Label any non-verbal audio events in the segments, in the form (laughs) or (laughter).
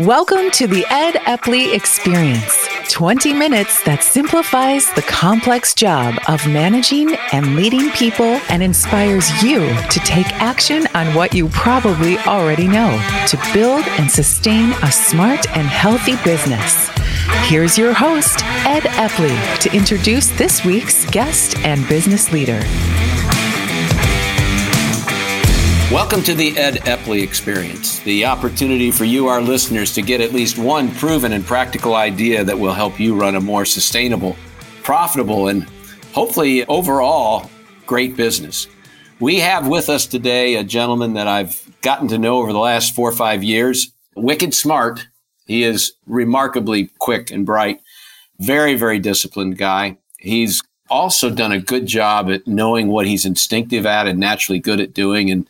Welcome to the Ed Epley Experience 20 minutes that simplifies the complex job of managing and leading people and inspires you to take action on what you probably already know to build and sustain a smart and healthy business. Here's your host, Ed Epley, to introduce this week's guest and business leader. Welcome to the Ed Epley Experience, the opportunity for you, our listeners, to get at least one proven and practical idea that will help you run a more sustainable, profitable, and hopefully overall great business. We have with us today a gentleman that I've gotten to know over the last four or five years, wicked smart. He is remarkably quick and bright, very, very disciplined guy. He's also done a good job at knowing what he's instinctive at and naturally good at doing. And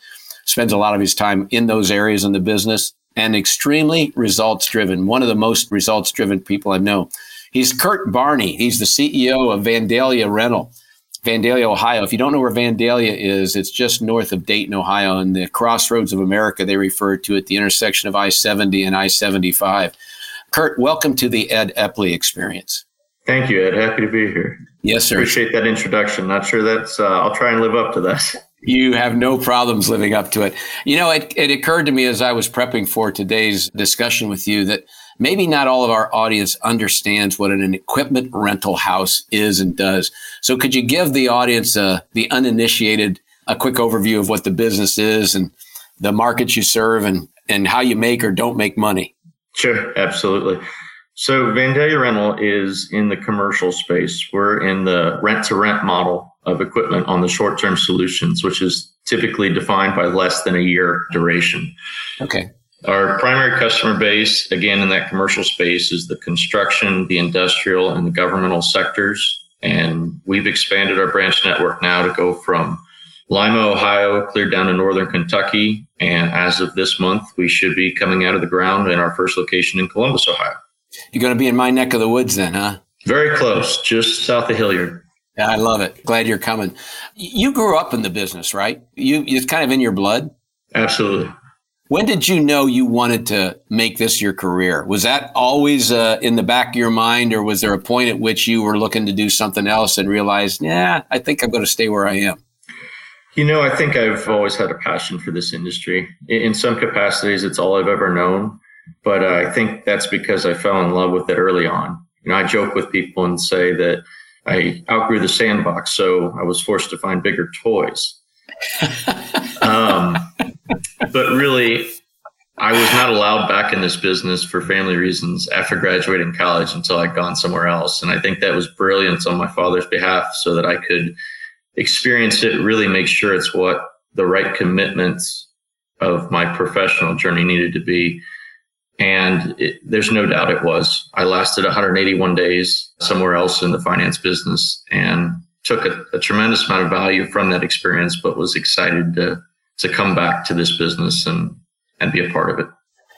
spends a lot of his time in those areas in the business and extremely results driven. One of the most results driven people I know. He's Kurt Barney. He's the CEO of Vandalia Rental, Vandalia, Ohio. If you don't know where Vandalia is, it's just north of Dayton, Ohio, in the crossroads of America. They refer to it the intersection of I 70 and I 75. Kurt, welcome to the Ed Epley experience. Thank you, Ed. Happy to be here. Yes, sir. Appreciate that introduction. Not sure that's, uh, I'll try and live up to that. You have no problems living up to it. You know, it, it occurred to me as I was prepping for today's discussion with you that maybe not all of our audience understands what an equipment rental house is and does. So could you give the audience, uh, the uninitiated, a quick overview of what the business is and the markets you serve and, and how you make or don't make money? Sure, absolutely. So Vandalia Rental is in the commercial space. We're in the rent to rent model of equipment on the short term solutions, which is typically defined by less than a year duration. Okay. Our primary customer base, again, in that commercial space, is the construction, the industrial, and the governmental sectors. And we've expanded our branch network now to go from Lima, Ohio, clear down to northern Kentucky. And as of this month, we should be coming out of the ground in our first location in Columbus, Ohio. You're going to be in my neck of the woods then, huh? Very close, just south of Hilliard. Yeah, I love it. Glad you're coming. You grew up in the business, right? You it's kind of in your blood. Absolutely. When did you know you wanted to make this your career? Was that always uh, in the back of your mind, or was there a point at which you were looking to do something else and realized, yeah, I think I'm going to stay where I am? You know, I think I've always had a passion for this industry. In some capacities, it's all I've ever known. But uh, I think that's because I fell in love with it early on. You know, I joke with people and say that I outgrew the sandbox, so I was forced to find bigger toys. (laughs) um, but really, I was not allowed back in this business for family reasons after graduating college until I'd gone somewhere else. And I think that was brilliant on my father's behalf so that I could experience it, really make sure it's what the right commitments of my professional journey needed to be. And it, there's no doubt it was. I lasted 181 days somewhere else in the finance business and took a, a, tremendous amount of value from that experience, but was excited to, to come back to this business and, and be a part of it.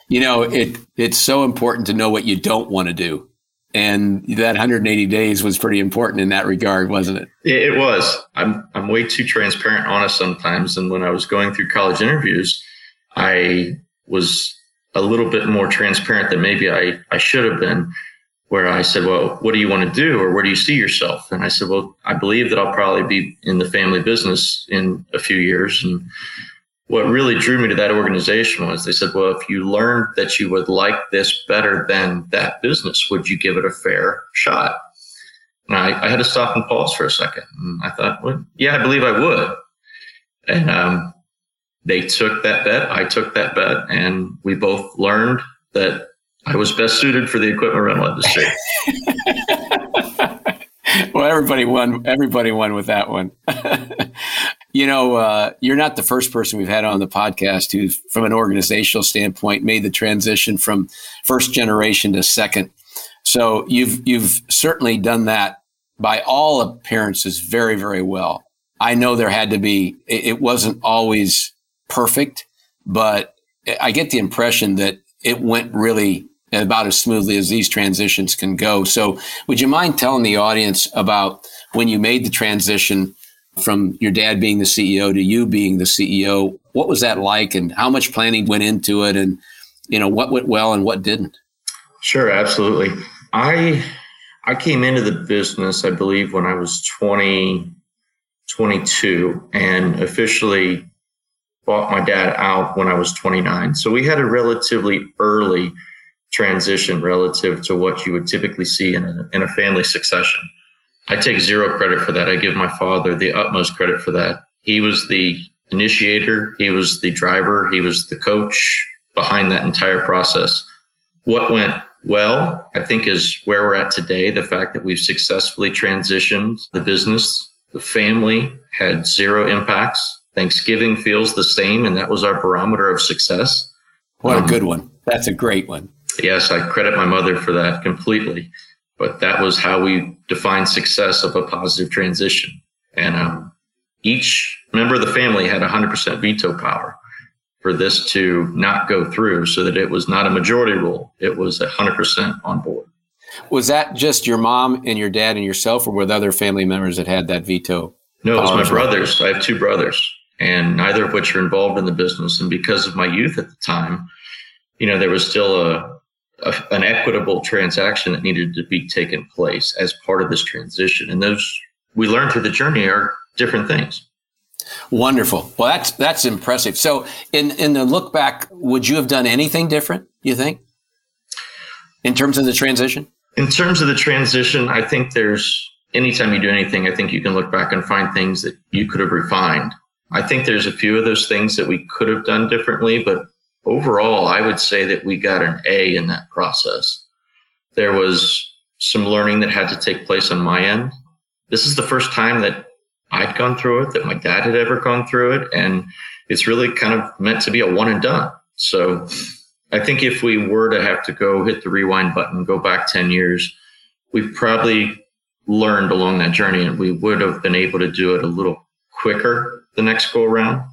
You know, it, it's so important to know what you don't want to do. And that 180 days was pretty important in that regard, wasn't it? It was. I'm, I'm way too transparent, honest sometimes. And when I was going through college interviews, I was a little bit more transparent than maybe I, I should have been, where I said, Well, what do you want to do? Or where do you see yourself? And I said, Well, I believe that I'll probably be in the family business in a few years. And what really drew me to that organization was they said, Well, if you learned that you would like this better than that business, would you give it a fair shot? And I, I had to stop and pause for a second. And I thought, Well, yeah, I believe I would. And um, they took that bet. I took that bet, and we both learned that I was best suited for the equipment rental industry. (laughs) well, everybody won. Everybody won with that one. (laughs) you know, uh, you're not the first person we've had on the podcast who, from an organizational standpoint, made the transition from first generation to second. So you've you've certainly done that by all appearances very very well. I know there had to be. It wasn't always perfect, but I get the impression that it went really about as smoothly as these transitions can go. So, would you mind telling the audience about when you made the transition from your dad being the CEO to you being the CEO? What was that like, and how much planning went into it, and you know, what went well and what didn't? Sure, absolutely. I I came into the business, I believe, when I was 20, 22, and officially bought my dad out when I was 29. So we had a relatively early transition relative to what you would typically see in a, in a family succession. I take zero credit for that. I give my father the utmost credit for that. He was the initiator, he was the driver, he was the coach behind that entire process. What went well, I think, is where we're at today. The fact that we've successfully transitioned the business, the family had zero impacts. Thanksgiving feels the same, and that was our barometer of success. What a good one. That's a great one. Yes, I credit my mother for that completely. But that was how we defined success of a positive transition. And um, each member of the family had 100% veto power for this to not go through so that it was not a majority rule. It was 100% on board. Was that just your mom and your dad and yourself, or were there other family members that had that veto? No, it was my brothers. I have two brothers, and neither of which are involved in the business. And because of my youth at the time, you know, there was still a, a an equitable transaction that needed to be taken place as part of this transition. And those we learned through the journey are different things. Wonderful. Well, that's that's impressive. So, in in the look back, would you have done anything different? You think, in terms of the transition? In terms of the transition, I think there's anytime you do anything, I think you can look back and find things that you could have refined. I think there's a few of those things that we could have done differently, but overall, I would say that we got an A in that process. There was some learning that had to take place on my end. This is the first time that I'd gone through it, that my dad had ever gone through it. And it's really kind of meant to be a one and done. So I think if we were to have to go hit the rewind button, go back 10 years, we've probably learned along that journey and we would have been able to do it a little quicker the next go around.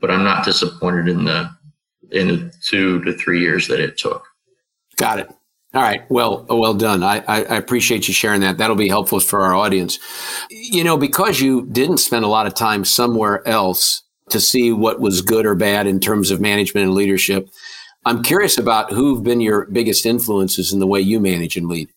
But I'm not disappointed in the in the two to three years that it took. Got it. All right. Well, well done. I, I, appreciate you sharing that. That'll be helpful for our audience. You know, because you didn't spend a lot of time somewhere else to see what was good or bad in terms of management and leadership, I'm curious about who've been your biggest influences in the way you manage and lead.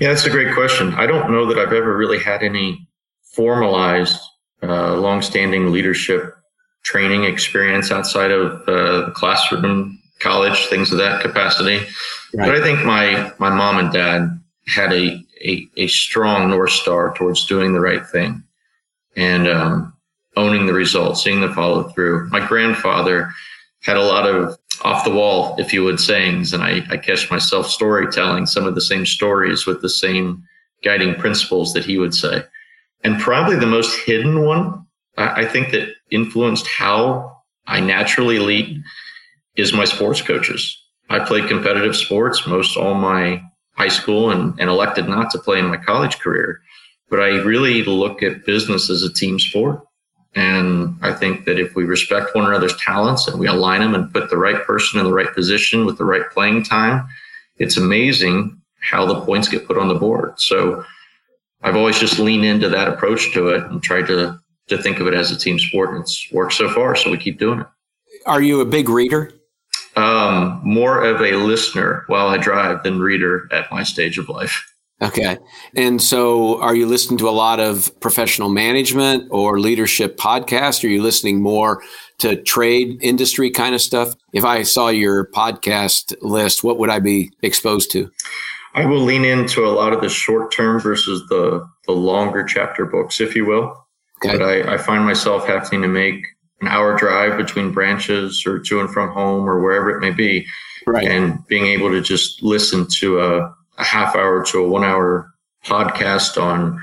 Yeah, that's a great question. I don't know that I've ever really had any formalized, uh, longstanding leadership training experience outside of uh, the classroom, college, things of that capacity. Right. But I think my my mom and dad had a, a, a strong north star towards doing the right thing and um, owning the results, seeing the follow through. My grandfather had a lot of off the wall, if you would, sayings, and I, I catch myself storytelling some of the same stories with the same guiding principles that he would say. And probably the most hidden one, I, think that influenced how I naturally lead is my sports coaches. I played competitive sports most all my high school and, and elected not to play in my college career. But I really look at business as a team sport. And I think that if we respect one another's talents and we align them and put the right person in the right position with the right playing time, it's amazing how the points get put on the board. So I've always just leaned into that approach to it and tried to to think of it as a team sport. And it's worked so far, so we keep doing it. Are you a big reader? Um, more of a listener while I drive than reader at my stage of life. Okay. And so are you listening to a lot of professional management or leadership podcasts? Are you listening more to trade industry kind of stuff? If I saw your podcast list, what would I be exposed to? I will lean into a lot of the short term versus the, the longer chapter books, if you will. Okay. But I, I find myself having to make an hour drive between branches or to and from home or wherever it may be. Right. And being able to just listen to a, a half hour to a one hour podcast on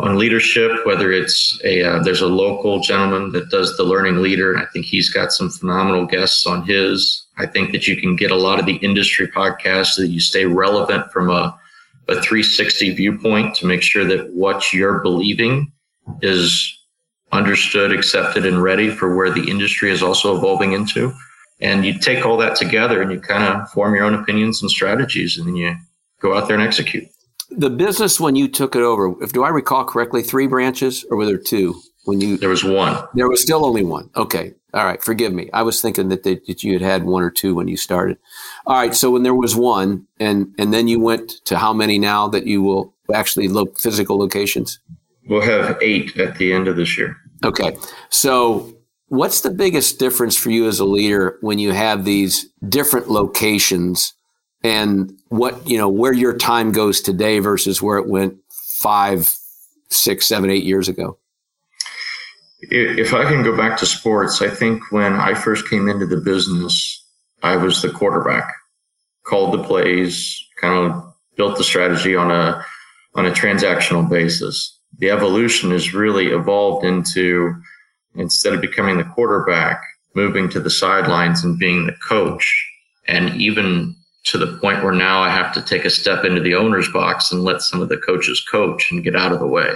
on leadership, whether it's a uh, there's a local gentleman that does the learning leader, and I think he's got some phenomenal guests on his. I think that you can get a lot of the industry podcasts so that you stay relevant from a a 360 viewpoint to make sure that what you're believing is understood, accepted, and ready for where the industry is also evolving into. And you take all that together and you kind of form your own opinions and strategies, and then you go out there and execute. The business when you took it over, if do I recall correctly, three branches or were there two? When you there was one. There was still only one. Okay. All right, forgive me. I was thinking that, they, that you had had one or two when you started. All right, so when there was one, and and then you went to how many now that you will actually look physical locations? We'll have eight at the end of this year. Okay, so what's the biggest difference for you as a leader when you have these different locations, and what you know where your time goes today versus where it went five, six, seven, eight years ago? If I can go back to sports, I think when I first came into the business, I was the quarterback, called the plays, kind of built the strategy on a on a transactional basis. The evolution has really evolved into instead of becoming the quarterback, moving to the sidelines and being the coach, and even to the point where now I have to take a step into the owner's box and let some of the coaches coach and get out of the way.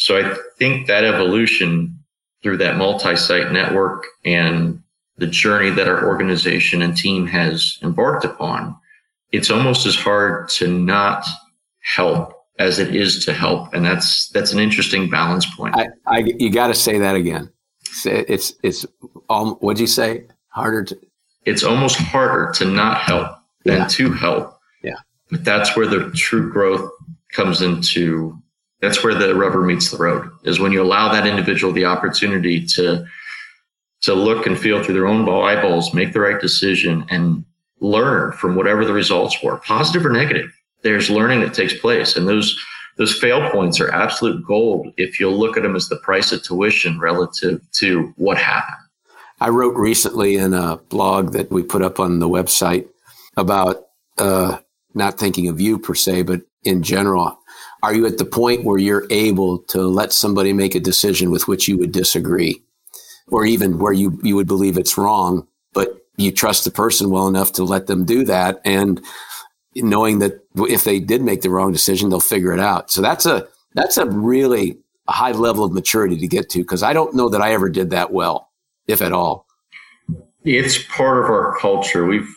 So I think that evolution through that multi-site network and the journey that our organization and team has embarked upon, it's almost as hard to not help as it is to help, and that's that's an interesting balance point. I, I you got to say that again. It's it's um, what'd you say? Harder to. It's almost harder to not help than yeah. to help. Yeah, but that's where the true growth comes into that's where the rubber meets the road is when you allow that individual the opportunity to to look and feel through their own eyeballs make the right decision and learn from whatever the results were positive or negative. There's learning that takes place and those those fail points are absolute gold if you'll look at them as the price of tuition relative to what happened. I wrote recently in a blog that we put up on the website about uh, not thinking of you per se but in general are you at the point where you're able to let somebody make a decision with which you would disagree or even where you, you would believe it's wrong, but you trust the person well enough to let them do that and knowing that if they did make the wrong decision, they'll figure it out. So that's a, that's a really high level of maturity to get to because I don't know that I ever did that well, if at all. It's part of our culture. We've,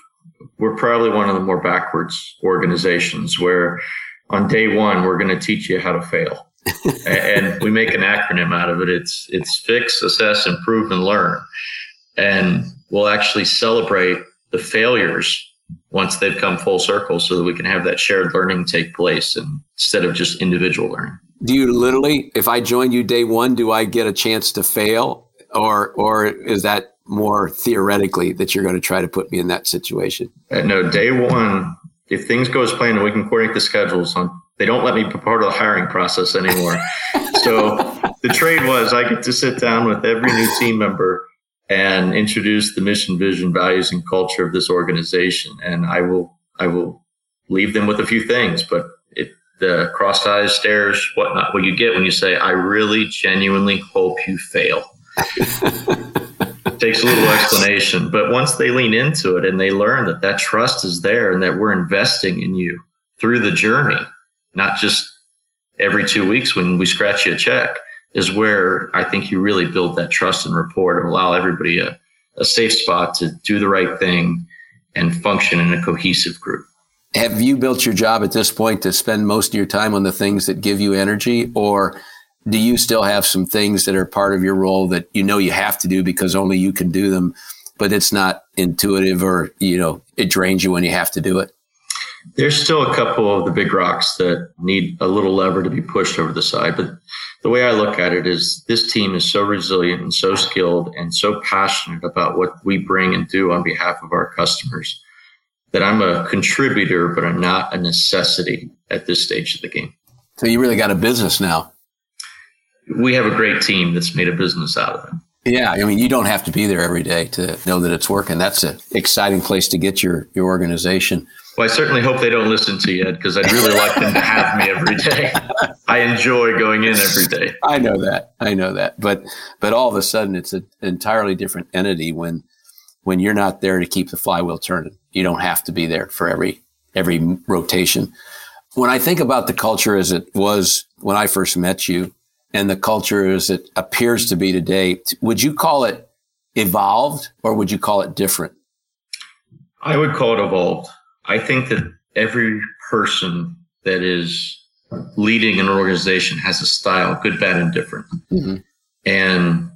we're probably one of the more backwards organizations where on day one, we're going to teach you how to fail. (laughs) and we make an acronym out of it. It's it's fix, assess, improve, and learn. And we'll actually celebrate the failures once they've come full circle so that we can have that shared learning take place and, instead of just individual learning. Do you literally, if I join you day one, do I get a chance to fail? Or or is that more theoretically that you're going to try to put me in that situation? Uh, no, day one, if things go as planned and we can coordinate the schedules on they don't let me be part of the hiring process anymore. (laughs) so the trade was I get to sit down with every new team member and introduce the mission, vision, values, and culture of this organization. And I will I will leave them with a few things, but it the crossed eyes, stares, whatnot, what you get when you say, I really genuinely hope you fail. (laughs) takes a little explanation. But once they lean into it and they learn that that trust is there and that we're investing in you through the journey, not just every two weeks when we scratch you a check, is where I think you really build that trust and rapport and allow everybody a, a safe spot to do the right thing and function in a cohesive group. Have you built your job at this point to spend most of your time on the things that give you energy or do you still have some things that are part of your role that you know you have to do because only you can do them, but it's not intuitive or, you know, it drains you when you have to do it? There's still a couple of the big rocks that need a little lever to be pushed over the side. But the way I look at it is this team is so resilient and so skilled and so passionate about what we bring and do on behalf of our customers that I'm a contributor, but I'm not a necessity at this stage of the game. So you really got a business now we have a great team that's made a business out of it. Yeah, I mean, you don't have to be there every day to know that it's working. That's an exciting place to get your your organization. Well, I certainly hope they don't listen to you, Ed, because I'd really like them to have me every day. I enjoy going in every day. I know that. I know that. But but all of a sudden, it's an entirely different entity when when you're not there to keep the flywheel turning. You don't have to be there for every every rotation. When I think about the culture as it was when I first met you, and the culture as it appears to be today, would you call it evolved or would you call it different? I would call it evolved. I think that every person that is leading an organization has a style, good, bad, and different. Mm-hmm. And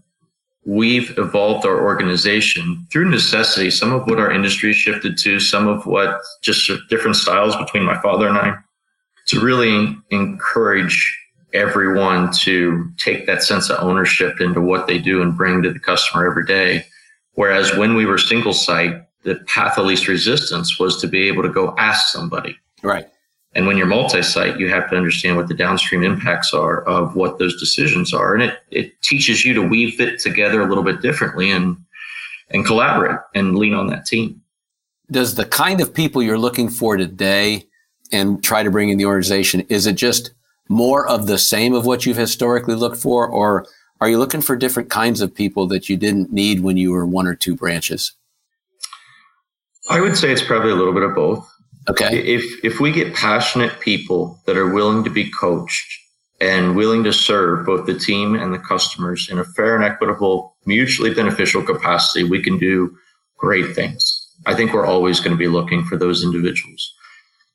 we've evolved our organization through necessity. Some of what our industry shifted to, some of what just different styles between my father and I, to really encourage everyone to take that sense of ownership into what they do and bring to the customer every day. Whereas when we were single site, the path of least resistance was to be able to go ask somebody. Right. And when you're multi-site, you have to understand what the downstream impacts are of what those decisions are. And it, it teaches you to weave it together a little bit differently and, and collaborate and lean on that team. Does the kind of people you're looking for today and try to bring in the organization, is it just more of the same of what you've historically looked for? Or are you looking for different kinds of people that you didn't need when you were one or two branches? I would say it's probably a little bit of both. Okay. If if we get passionate people that are willing to be coached and willing to serve both the team and the customers in a fair and equitable, mutually beneficial capacity, we can do great things. I think we're always going to be looking for those individuals.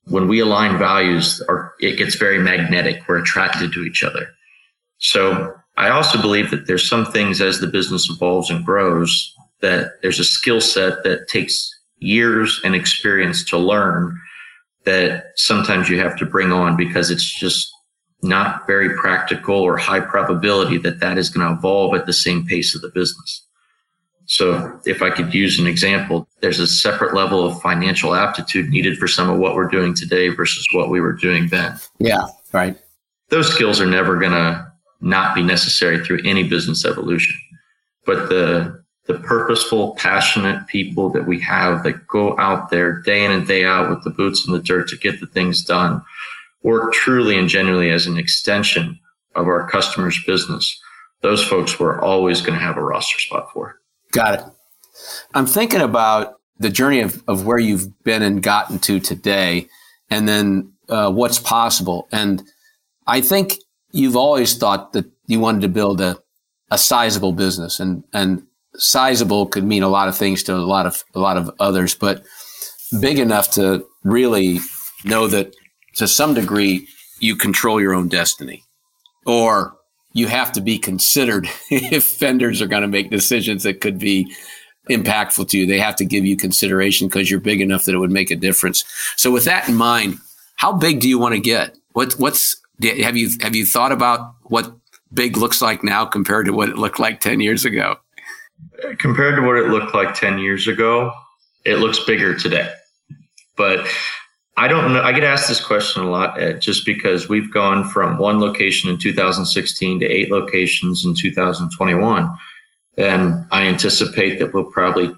When we align values, it gets very magnetic. We're attracted to each other. So I also believe that there's some things as the business evolves and grows that there's a skill set that takes years and experience to learn that sometimes you have to bring on because it's just not very practical or high probability that that is going to evolve at the same pace of the business. So if I could use an example, there's a separate level of financial aptitude needed for some of what we're doing today versus what we were doing then. Yeah, right. Those skills are never going to not be necessary through any business evolution. But the the purposeful, passionate people that we have that go out there day in and day out with the boots in the dirt to get the things done, work truly and genuinely as an extension of our customers' business. Those folks we're always going to have a roster spot for. Got it. I'm thinking about the journey of, of where you've been and gotten to today, and then uh, what's possible. And I think you've always thought that you wanted to build a, a sizable business, and and sizable could mean a lot of things to a lot of a lot of others, but big enough to really know that to some degree you control your own destiny, or you have to be considered (laughs) if vendors are going to make decisions that could be impactful to you. They have to give you consideration because you're big enough that it would make a difference. So, with that in mind, how big do you want to get? What what's have you have you thought about what big looks like now compared to what it looked like ten years ago? compared to what it looked like 10 years ago, it looks bigger today. But I don't know. I get asked this question a lot, Ed, just because we've gone from one location in 2016 to eight locations in 2021. And I anticipate that we'll probably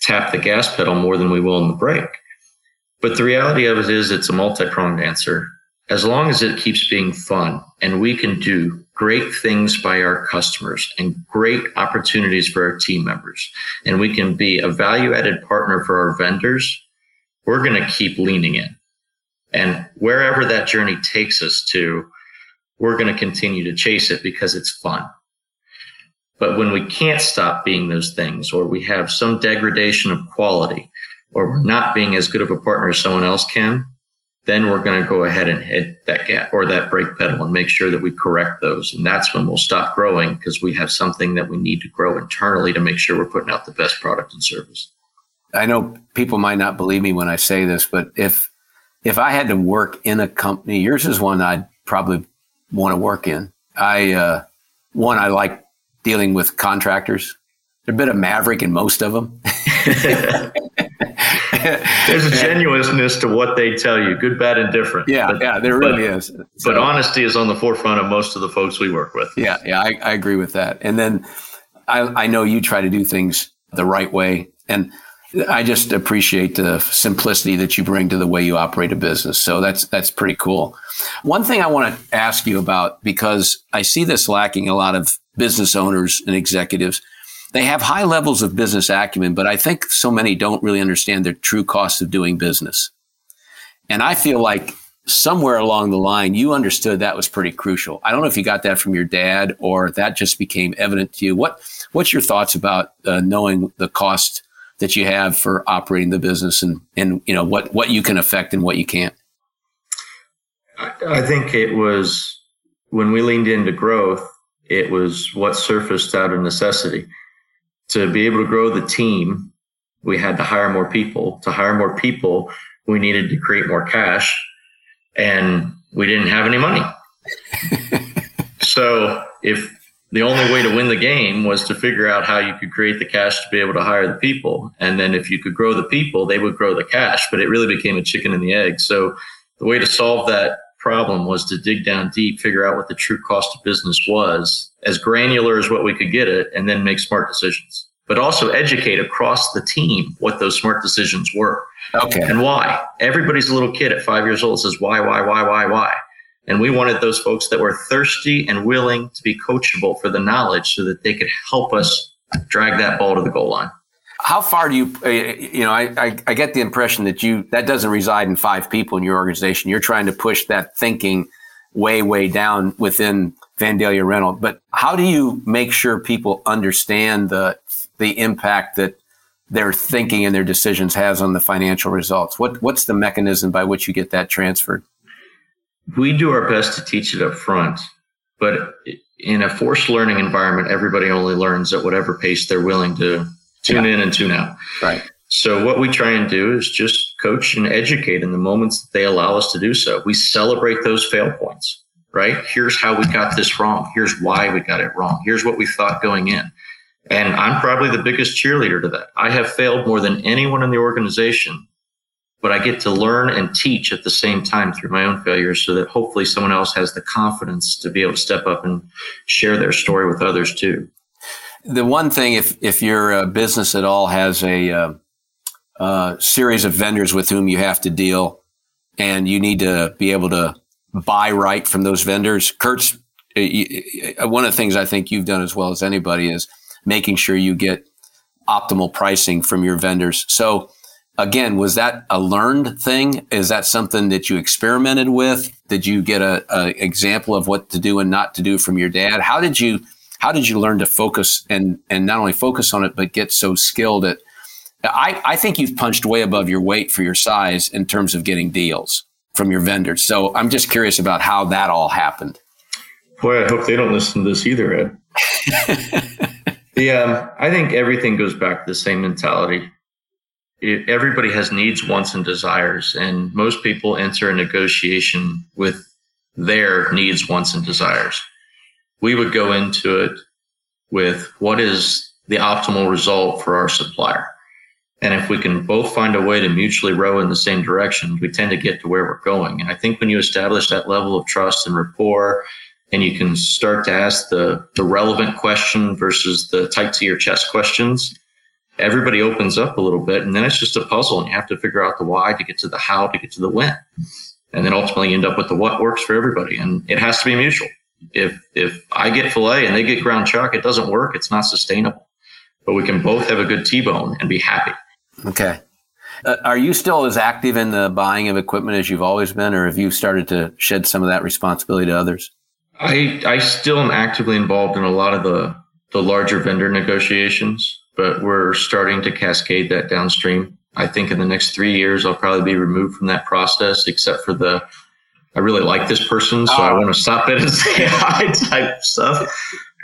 tap the gas pedal more than we will in the brake. But the reality of it is, it's a multi pronged answer. As long as it keeps being fun and we can do great things by our customers and great opportunities for our team members. And we can be a value added partner for our vendors. We're going to keep leaning in. And wherever that journey takes us to, we're going to continue to chase it because it's fun. But when we can't stop being those things, or we have some degradation of quality, or we're not being as good of a partner as someone else can, then we're going to go ahead and hit that gap or that brake pedal and make sure that we correct those. And that's when we'll stop growing because we have something that we need to grow internally to make sure we're putting out the best product and service. I know people might not believe me when I say this, but if if I had to work in a company, yours is one I'd probably want to work in. I uh, one I like dealing with contractors. They're a bit of maverick in most of them. (laughs) There's a genuineness to what they tell you, good, bad, and different. Yeah, but, yeah, there really but, is. So, but honesty is on the forefront of most of the folks we work with. Yeah, yeah, I, I agree with that. And then I, I know you try to do things the right way, and I just appreciate the simplicity that you bring to the way you operate a business. So that's that's pretty cool. One thing I want to ask you about because I see this lacking a lot of business owners and executives they have high levels of business acumen, but I think so many don't really understand the true cost of doing business. And I feel like somewhere along the line, you understood that was pretty crucial. I don't know if you got that from your dad or that just became evident to you. What What's your thoughts about uh, knowing the cost that you have for operating the business and and you know what what you can affect and what you can't? I think it was when we leaned into growth. It was what surfaced out of necessity To be able to grow the team, we had to hire more people. To hire more people, we needed to create more cash, and we didn't have any money. (laughs) so if the only way to win the game was to figure out how you could create the cash to be able to hire the people. And then if you could grow the people, they would grow the cash. But it really became a chicken and the egg. So the way to solve that problem was to dig down deep, figure out what the true cost of business was, as granular as what we could get it, and then make smart decisions. But also educate across the team what those smart decisions were. Okay. And why. Everybody's a little kid at five years old says, why, why, why, why, why? And we wanted those folks that were thirsty and willing to be coachable for the knowledge so that they could help us drag that ball to the goal line. How far do you, uh, you know, I, I, I, get the impression that you, that doesn't reside in five people in your organization. You're trying to push that thinking way, way down within Vandalia Rental. But how do you make sure people understand the, the impact that their thinking and their decisions has on the financial results? What, what's the mechanism by which you get that transferred? we do our best to teach it up front, but in a forced learning environment, everybody only learns at whatever pace they're willing to tune yeah. in and tune out. Right. So what we try and do is just coach and educate in the moments that they allow us to do so. We celebrate those fail points, right? Here's how we got this wrong. Here's why we got it wrong. Here's what we thought going in. And I'm probably the biggest cheerleader to that. I have failed more than anyone in the organization but I get to learn and teach at the same time through my own failures so that hopefully someone else has the confidence to be able to step up and share their story with others too. The one thing, if, if your business at all has a uh, uh, series of vendors with whom you have to deal and you need to be able to buy right from those vendors, Kurt's uh, uh, one of the things I think you've done as well as anybody is making sure you get optimal pricing from your vendors. So, again, was that a learned thing? Is that something that you experimented with? Did you get a, a, example of what to do and not to do from your dad? How did you how did you learn to focus and and not only focus on it but get so skilled at? I, I think you've punched way above your weight for your size in terms of getting deals from your vendors. So I'm just curious about how that all happened. Boy, I hope they don't listen to this either, Ed. (laughs) the um, I think everything goes back to the same mentality it, everybody has needs, wants, and desires, and most people enter a negotiation with their needs, wants, and desires. We would go into it with what is the optimal result for our supplier. And if we can both find a way to mutually row in the same direction, we tend to get to where we're going. And I think when you establish that level of trust and rapport, and you can start to ask the, the relevant question versus the tight to your chest questions, everybody opens up a little bit and then it's just a puzzle and you have to figure out the why to get to the how to get to the when and then ultimately end up with the what works for everybody and it has to be mutual if if i get filet and they get ground chuck it doesn't work. It's not sustainable. But we can both have a good t-bone and be happy. Okay. Uh, are you still as active in the buying of equipment as you've always been or have you started to shed some of that responsibility to others? I i still am actively involved in a lot of the the larger vendor negotiations but we're starting to cascade that downstream. I think in the next three years, I'll probably be removed from that process, except for the I really like this person, so oh. I want to stop it and say (laughs) hi type stuff.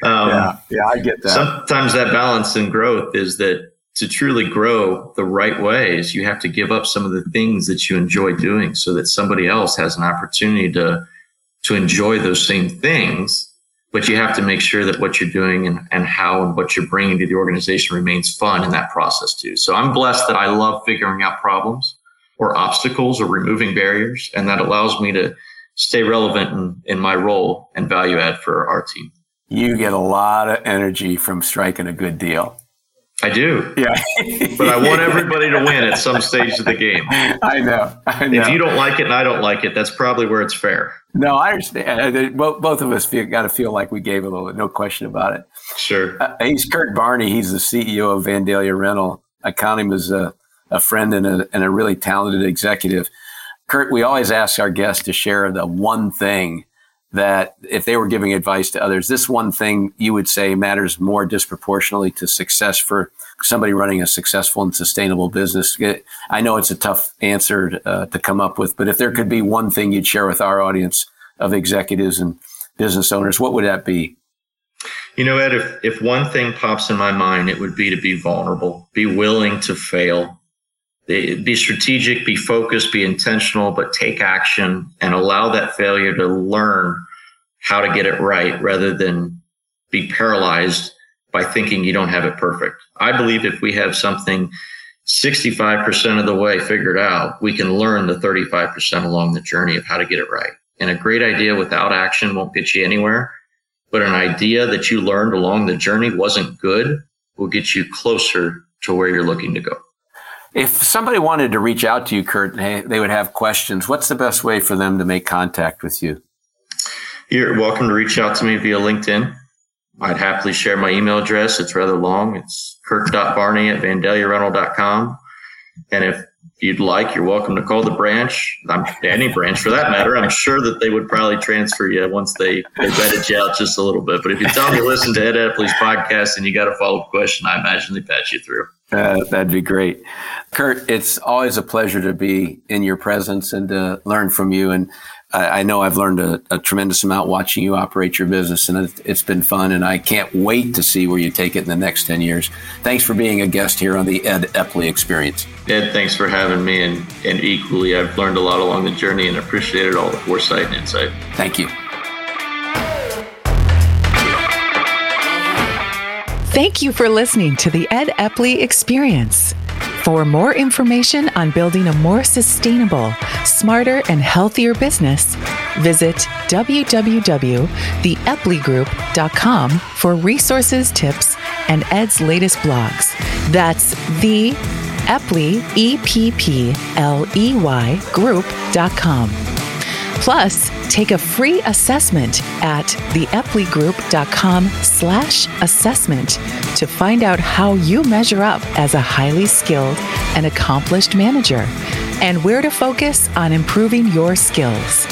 Um, yeah, yeah, I get that. Sometimes that balance and growth is that to truly grow the right ways, you have to give up some of the things that you enjoy doing, so that somebody else has an opportunity to to enjoy those same things but you have to make sure that what you're doing and, and how and what you're bringing to the organization remains fun in that process too. So I'm blessed that I love figuring out problems or obstacles or removing barriers, and that allows me to stay relevant in, in my role and value add for our team. You get a lot of energy from striking a good deal. I do. Yeah. but I want everybody to win at some stage of the game. (laughs) I know. I know. If you don't like it and I don't like it, that's probably where it's fair. No, I understand. Uh, both, both of us feel, got to feel like we gave a little, no question about it. Sure. Uh, he's Kurt Barney. He's the CEO of Vandalia Rental. I count him as a, a friend and a, and a really talented executive. Kurt, we always ask our guests to share the one thing that if they were giving advice to others, this one thing you would say matters more disproportionately to success for somebody running a successful and sustainable business? I know it's a tough answer uh, to come up with, but if there could be one thing you'd share with our audience of executives and business owners, what would that be? You know, Ed, if, if one thing pops in my mind, it would be to be vulnerable, be willing to fail, be strategic, be focused, be intentional, but take action and allow that failure to learn how to get it right rather than be paralyzed by thinking you don't have it perfect. I believe if we have something 65% of the way figured out, we can learn the 35% along the journey of how to get it right. And a great idea without action won't get you anywhere, but an idea that you learned along the journey wasn't good will get you closer to where you're looking to go. If somebody wanted to reach out to you, Kurt, they would have questions, what's the best way for them to make contact with you? You're welcome to reach out to me via LinkedIn. I'd happily share my email address. It's rather long. It's kurt.barney at vandaliarental.com. And if you'd like, you're welcome to call the branch, I'm, any branch for that matter. I'm sure that they would probably transfer you once they, they vetted you out just a little bit. But if you tell me to listen to Ed Epley's podcast and you got a follow up question, I imagine they patch you through. Uh, that'd be great. Kurt, it's always a pleasure to be in your presence and to learn from you. And I, I know I've learned a, a, tremendous amount watching you operate your business, and it, it's been fun. And I can't wait to see where you take it in the next 10 years. Thanks for being a guest here on the Ed Epley Experience. Ed, thanks for having me. And, and equally, I've learned a lot along the journey and appreciated all the foresight and insight. Thank you. Thank you for listening to the Ed Epley Experience. For more information on building a more sustainable, smarter, and healthier business, visit www.theepleygroup.com for resources, tips, and Ed's latest blogs. That's the Epley, E P P L E Y group.com. Plus, take a free assessment at theepleygroup.com slash assessment to find out how you measure up as a highly skilled and accomplished manager and where to focus on improving your skills.